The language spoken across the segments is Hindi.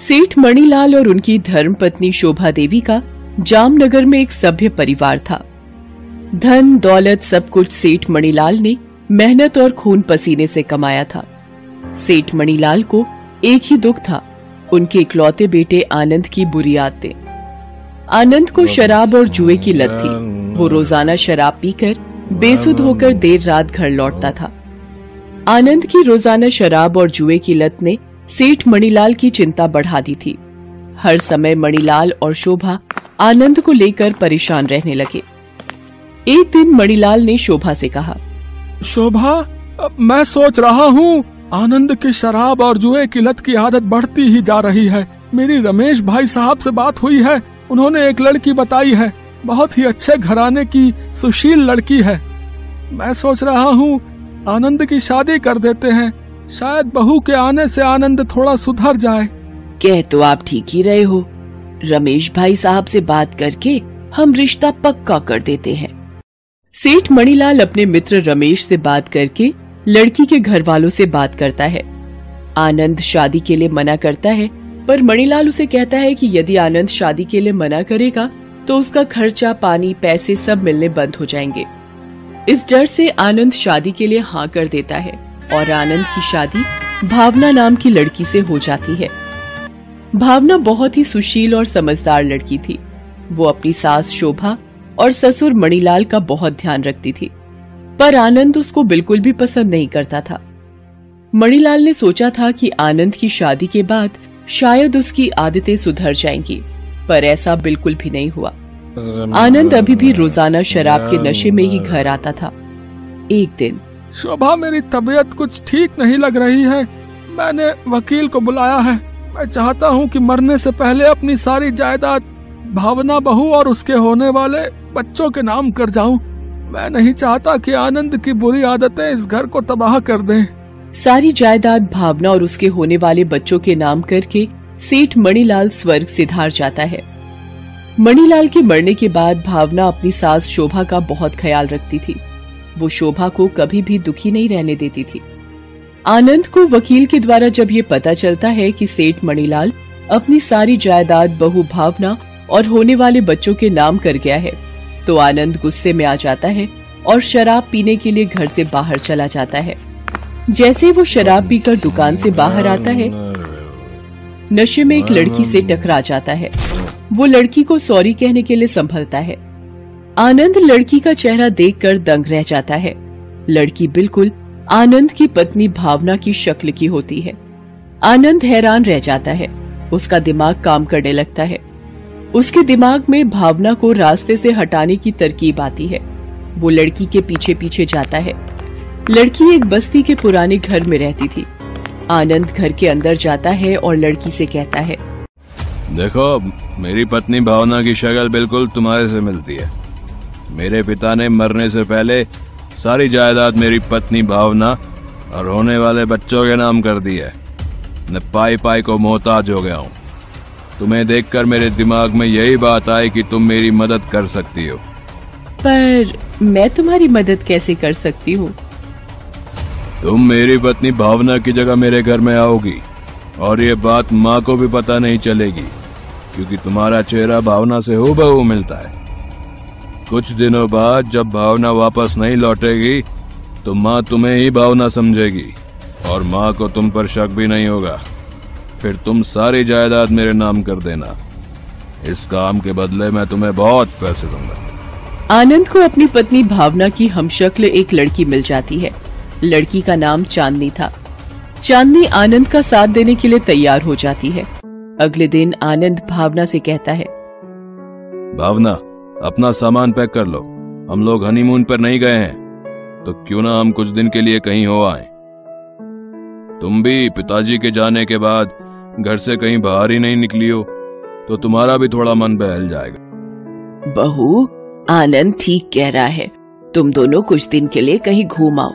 सेठ मणिलाल और उनकी धर्म पत्नी शोभा देवी का जामनगर में एक सभ्य परिवार था। धन, दौलत सब कुछ सेठ मणिलाल ने मेहनत और खून पसीने से कमाया था। सेठ मणिलाल को एक ही दुख था, उनके इकलौते बेटे आनंद की बुरी आदतें। आनंद को शराब और जुए की लत थी। वो रोज़ाना शराब पीकर बेसुध होकर देर रात घर लौटता था। आनंद की रोज़ाना शराब और जुए की लत ने सेठ मणिलाल की चिंता बढ़ा दी थी। हर समय मणिलाल और शोभा आनंद को लेकर परेशान रहने लगे। एक दिन मणिलाल ने शोभा से कहा, शोभा, मैं सोच रहा हूँ, आनंद की शराब और जुए की लत की आदत बढ़ती ही जा रही है। मेरी रमेश भाई साहब से बात हुई है। उन्होंने एक लड़की बताई है। बहुत ही अच्छे घराने की सुशील लड़की है। मैं सोच रहा हूँ, आनंद की शादी कर देते हैं। शायद बहू के आने से आनंद थोड़ा सुधर जाए। कह तो आप ठीक ही रहे हो। रमेश भाई साहब से बात करके हम रिश्ता पक्का कर देते हैं। सेठ मणिलाल अपने मित्र रमेश से बात करके लड़की के घर वालों से बात करता है। आनंद शादी के लिए मना करता है, पर मणिलाल उसे कहता है कि यदि आनंद शादी के लिए मना करेगा तो उसका खर्चा, पानी, पैसे सब मिलने बंद हो जाएँगे। इस डर से आनंद शादी के लिए हाँ कर देता है। और आनंद की शादी भावना नाम की लड़की से हो जाती है। भावना बहुत ही सुशील और समझदार लड़की थी। वो अपनी सास शोभा और ससुर मणिलाल का बहुत ध्यान रखती थी, पर आनंद उसको बिल्कुल भी पसंद नहीं करता था। मणिलाल ने सोचा था कि आनंद की शादी के बाद शायद उसकी आदतें सुधर जाएँगी, पर ऐसा बिल्कुल भी नहीं हुआ। आनंद अभी भी रोज़ाना शराब के नशे में ही घर आता था। एक दिन शोभा, मेरी तबीयत कुछ ठीक नहीं लग रही है। मैंने वकील को बुलाया है। मैं चाहता हूँ कि मरने से पहले अपनी सारी जायदाद भावना बहू और उसके होने वाले बच्चों के नाम कर जाऊँ। मैं नहीं चाहता कि आनंद की बुरी आदतें इस घर को तबाह कर दें। सारी जायदाद भावना और उसके होने वाले बच्चों के नाम करके सेठ मणिलाल स्वर्ग से धार जाता है। मणिलाल के मरने के बाद भावना अपनी सास शोभा का बहुत ख्याल रखती थी। वो शोभा को कभी भी दुखी नहीं रहने देती थी। आनंद को वकील के द्वारा जब ये पता चलता है कि सेठ मणिलाल अपनी सारी जायदाद बहु भावना और होने वाले बच्चों के नाम कर गया है तो आनंद गुस्से में आ जाता है और शराब पीने के लिए घर से बाहर चला जाता है। जैसे वो शराब पीकर दुकान से बाहर आता है, नशे में एक लड़की से टकरा जाता है। वो लड़की को सॉरी कहने के लिए संभलता है। आनंद लड़की का चेहरा देखकर दंग रह जाता है। लड़की बिल्कुल आनंद की पत्नी भावना की शक्ल की होती है। आनंद हैरान रह जाता है। उसका दिमाग काम करने लगता है। उसके दिमाग में भावना को रास्ते से हटाने की तरकीब आती है। वो लड़की के पीछे पीछे जाता है। लड़की एक बस्ती के पुराने घर में रहती थी। आनंद घर के अंदर जाता है और लड़की से कहता है, देखो, मेरी पत्नी भावना की शक्ल बिल्कुल तुम्हारे से मिलती है। मेरे पिता ने मरने से पहले सारी जायदाद मेरी पत्नी भावना और होने वाले बच्चों के नाम कर दी है। मैं पाई पाई को मोहताज हो गया हूँ। तुम्हें देखकर मेरे दिमाग में यही बात आई कि तुम मेरी मदद कर सकती हो। पर मैं तुम्हारी मदद कैसे कर सकती हूँ? तुम मेरी पत्नी भावना की जगह मेरे घर में आओगी और ये बात माँ को भी पता नहीं चलेगी क्योंकि तुम्हारा चेहरा भावना से हो मिलता है। कुछ दिनों बाद जब भावना वापस नहीं लौटेगी तो माँ तुम्हें ही भावना समझेगी और माँ को तुम पर शक भी नहीं होगा। फिर तुम सारी जायदाद मेरे नाम कर देना। इस काम के बदले मैं तुम्हें बहुत पैसे दूँगा। आनंद को अपनी पत्नी भावना की हमशक्ल एक लड़की मिल जाती है। लड़की का नाम चांदनी था। चांदनी आनंद का साथ देने के लिए तैयार हो जाती है। अगले दिन आनंद भावना से कहता है भावना अपना सामान पैक कर लो। हम लोग हनीमून पर नहीं गए हैं। तो क्यों ना हम कुछ दिन के लिए कहीं हो आए? तुम भी पिताजी के जाने के बाद घर से कहीं बाहर ही नहीं निकली हो तो तुम्हारा भी थोड़ा मन बहल जाएगा। बहू आनंद ठीक कह रहा है। तुम दोनों कुछ दिन के लिए कहीं घूम आओ।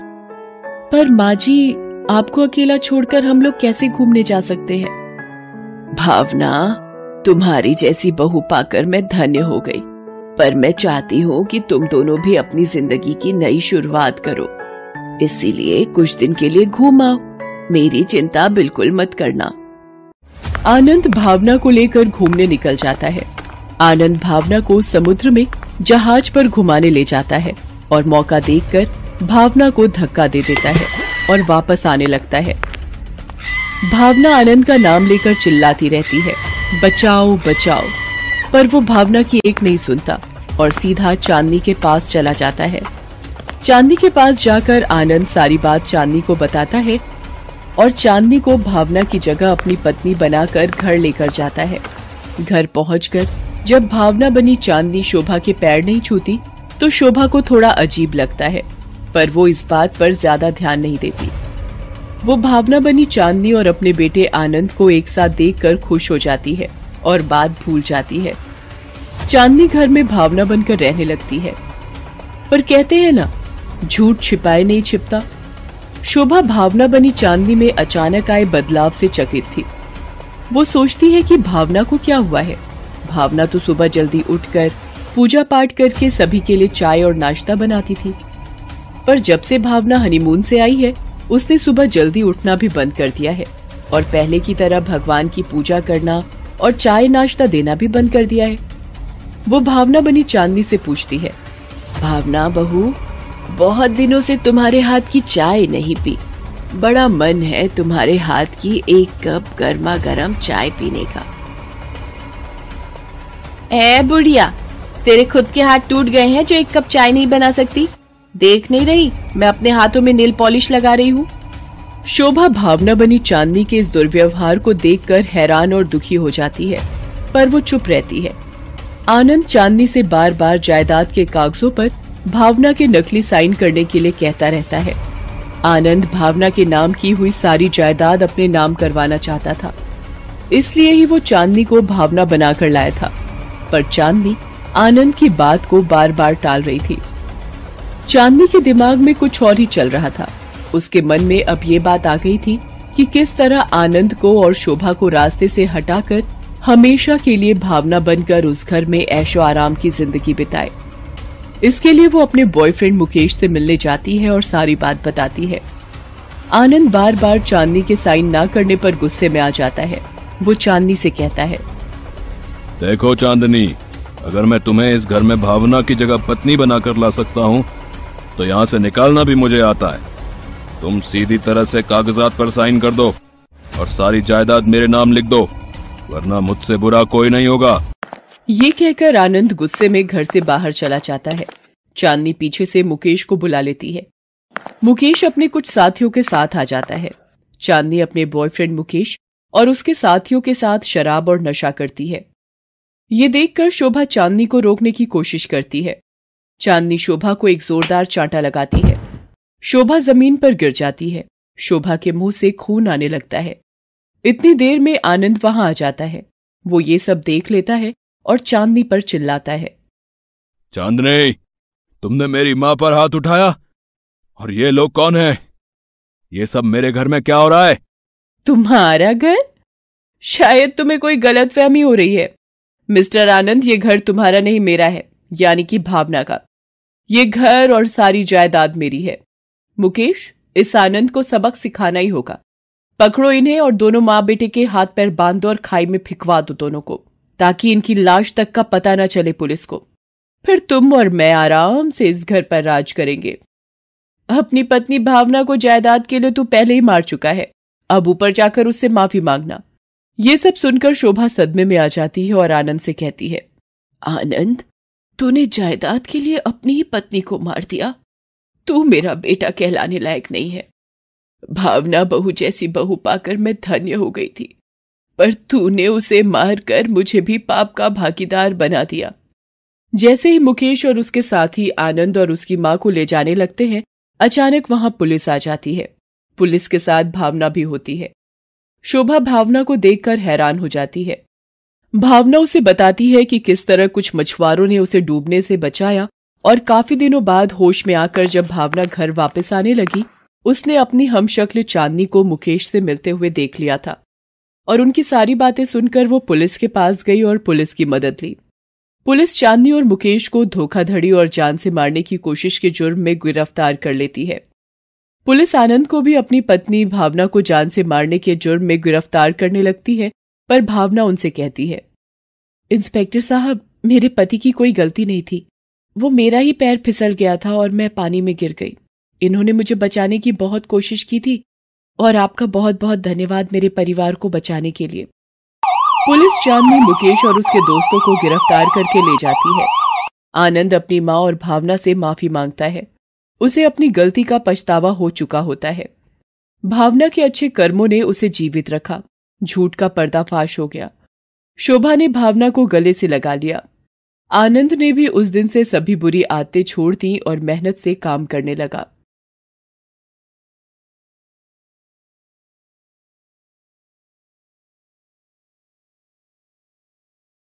पर माँ जी आपको अकेला छोड़कर हम लोग कैसे घूमने जा सकते हैं? भावना तुम्हारी जैसी बहू पाकर मैं धन्य हो गई। पर मैं चाहती हूँ कि तुम दोनों भी अपनी ज़िंदगी की नई शुरुआत करो। इसीलिए कुछ दिन के लिए घूम आओ। मेरी चिंता बिल्कुल मत करना। आनंद भावना को लेकर घूमने निकल जाता है। आनंद भावना को समुद्र में जहाज़ पर घुमाने ले जाता है और मौका देखकर भावना को धक्का दे देता है और वापस आने लगता है। भावना आनंद का नाम लेकर चिल्लाती रहती है। बचाओ बचाओ। पर वो भावना की एक नहीं सुनता और सीधा चांदनी के पास चला जाता है। चांदनी के पास जाकर आनंद सारी बात चांदनी को बताता है और चांदनी को भावना की जगह अपनी पत्नी बनाकर घर लेकर जाता है। घर पहुंचकर जब भावना बनी चांदनी शोभा के पैर नहीं छूती तो शोभा को थोड़ा अजीब लगता है, पर वो इस बात पर ज़्यादा ध्यान नहीं देती। वो भावना बनी चांदनी और अपने बेटे आनंद को एक साथ देखकर खुश हो जाती है। और बात भूल जाती है। चांदनी घर में भावना बनकर रहने लगती है। पर कहते हैं ना, झूठ छिपाए नहीं छिपता। शोभा भावना बनी चांदनी में अचानक आए बदलाव से चकित थी। वो सोचती है कि भावना को क्या हुआ है। भावना तो सुबह जल्दी उठकर पूजा पाठ करके सभी के लिए चाय और नाश्ता बनाती थी। पर जब से भावना हनीमून से आई है, उसने सुबह जल्दी उठना भी बंद कर दिया है। और पहले की तरह भगवान की पूजा करना और चाय नाश्ता देना भी बंद कर दिया है। वो भावना बनी चांदनी से पूछती है, भावना बहू, बहुत दिनों से तुम्हारे हाथ की चाय नहीं पी। बड़ा मन है तुम्हारे हाथ की एक कप गर्मा गर्म चाय पीने का। ए, बुढ़िया, तेरे खुद के हाथ टूट गए हैं जो एक कप चाय नहीं बना सकती? देख नहीं रही? मैं अपने हाथों में नील पॉलिश लगा रही हूँ। शोभा भावना बनी चांदनी के इस दुर्व्यवहार को देखकर हैरान और दुखी हो जाती है, पर वो चुप रहती है। आनंद चांदनी से बार बार जायदाद के कागजों पर भावना के नकली साइन करने के लिए कहता रहता है। आनंद भावना के नाम की हुई सारी जायदाद अपने नाम करवाना चाहता था। इसलिए ही वो चांदनी को भावना बनाकर लाया था। पर चांदनी आनंद की बात को बार बार टाल रही थी। चांदनी के दिमाग में कुछ और ही चल रहा था। उसके मन में अब ये बात आ गई थी कि किस तरह आनंद को और शोभा को रास्ते से हटाकर हमेशा के लिए भावना बनकर उस घर में ऐशो आराम की ज़िंदगी बिताए। इसके लिए वो अपने बॉयफ्रेंड मुकेश से मिलने जाती है और सारी बात बताती है। आनंद बार बार चांदनी के साइन ना करने पर गुस्से में आ जाता है। वो चांदनी से कहता है, देखो चांदनी, अगर मैं तुम्हें इस घर में भावना की जगह पत्नी बनाकर ला सकता हूँ तो यहाँ से निकालना भी मुझे आता है। तुम सीधी तरह से कागजात पर साइन कर दो और सारी जायदाद मेरे नाम लिख दो, वरना मुझसे बुरा कोई नहीं होगा। ये कहकर आनंद गुस्से में घर से बाहर चला जाता है। चांदनी पीछे से मुकेश को बुला लेती है। मुकेश अपने कुछ साथियों के साथ आ जाता है। चांदनी अपने बॉयफ्रेंड मुकेश और उसके साथियों के साथ शराब और नशा करती है। ये देखकर शोभा चांदनी को रोकने की कोशिश करती है। चांदनी शोभा को एक जोरदार चांटा लगाती है। शोभा ज़मीन पर गिर जाती है। शोभा के मुँह से खून आने लगता है। इतनी देर में आनंद वहाँ आ जाता है। वो ये सब देख लेता है और चांदनी पर चिल्लाता है। चांदनी तुमने मेरी माँ पर हाथ उठाया? और ये लोग कौन है? ये सब मेरे घर में क्या हो रहा है? तुम्हारा घर? शायद तुम्हें कोई गलत फहमी हो रही है। मिस्टर आनंद ये घर तुम्हारा नहीं मेरा है। यानी कि भावना का। ये घर और सारी जायदाद मेरी है। मुकेश, इस आनंद को सबक सिखाना ही होगा। पकड़ो इन्हें और दोनों माँ बेटे के हाथ पैर बाँध और खाई में फिकवा दो दोनों को, ताकि इनकी लाश तक का पता न चले पुलिस को। फिर तुम और मैं आराम से इस घर पर राज करेंगे। अपनी पत्नी भावना को जायदाद के लिए तू पहले ही मार चुका है। अब ऊपर जाकर उससे माफ़ी मांगना। ये सब सुनकर शोभा सदमे में आ जाती है और आनंद से कहती है, आनंद, तूने जायदाद के लिए अपनी ही पत्नी को मार दिया। तू मेरा बेटा कहलाने लायक नहीं है। भावना बहू जैसी बहू पाकर मैं धन्य हो गई थी, पर तूने उसे मारकर मुझे भी पाप का भागीदार बना दिया। जैसे ही मुकेश और उसके साथी आनंद और उसकी माँ को ले जाने लगते हैं, अचानक वहाँ पुलिस आ जाती है। पुलिस के साथ भावना भी होती है। शोभा भावना को देखकर हैरान हो जाती है। भावना उसे बताती है कि किस तरह कुछ मछुआरों ने उसे डूबने से बचाया और काफ़ी दिनों बाद होश में आकर जब भावना घर वापस आने लगी, उसने अपनी हमशक्ल चांदनी को मुकेश से मिलते हुए देख लिया था। और उनकी सारी बातें सुनकर वो पुलिस के पास गई और पुलिस की मदद ली। पुलिस चांदनी और मुकेश को धोखाधड़ी और जान से मारने की कोशिश के जुर्म में गिरफ़्तार कर लेती है। पुलिस आनंद को भी अपनी पत्नी भावना को जान से मारने के जुर्म में गिरफ़्तार करने लगती है, पर भावना उनसे कहती है, इंस्पेक्टर साहब, मेरे पति की कोई गलती नहीं थी। वो मेरा ही पैर फिसल गया था और मैं पानी में गिर गई। इन्होंने मुझे बचाने की बहुत कोशिश की थी और आपका बहुत बहुत धन्यवाद मेरे परिवार को बचाने के लिए। पुलिस चांदनी मुकेश और उसके दोस्तों को गिरफ़्तार करके ले जाती है। आनंद अपनी माँ और भावना से माफ़ी माँगता है। उसे अपनी गलती का पछतावा हो चुका होता है। भावना के अच्छे कर्मों ने उसे जीवित रखा। झूठ का पर्दाफाश हो गया। शोभा ने भावना को गले से लगा लिया। आनंद ने भी उस दिन से सभी बुरी आदतें छोड़ दी और मेहनत से काम करने लगा।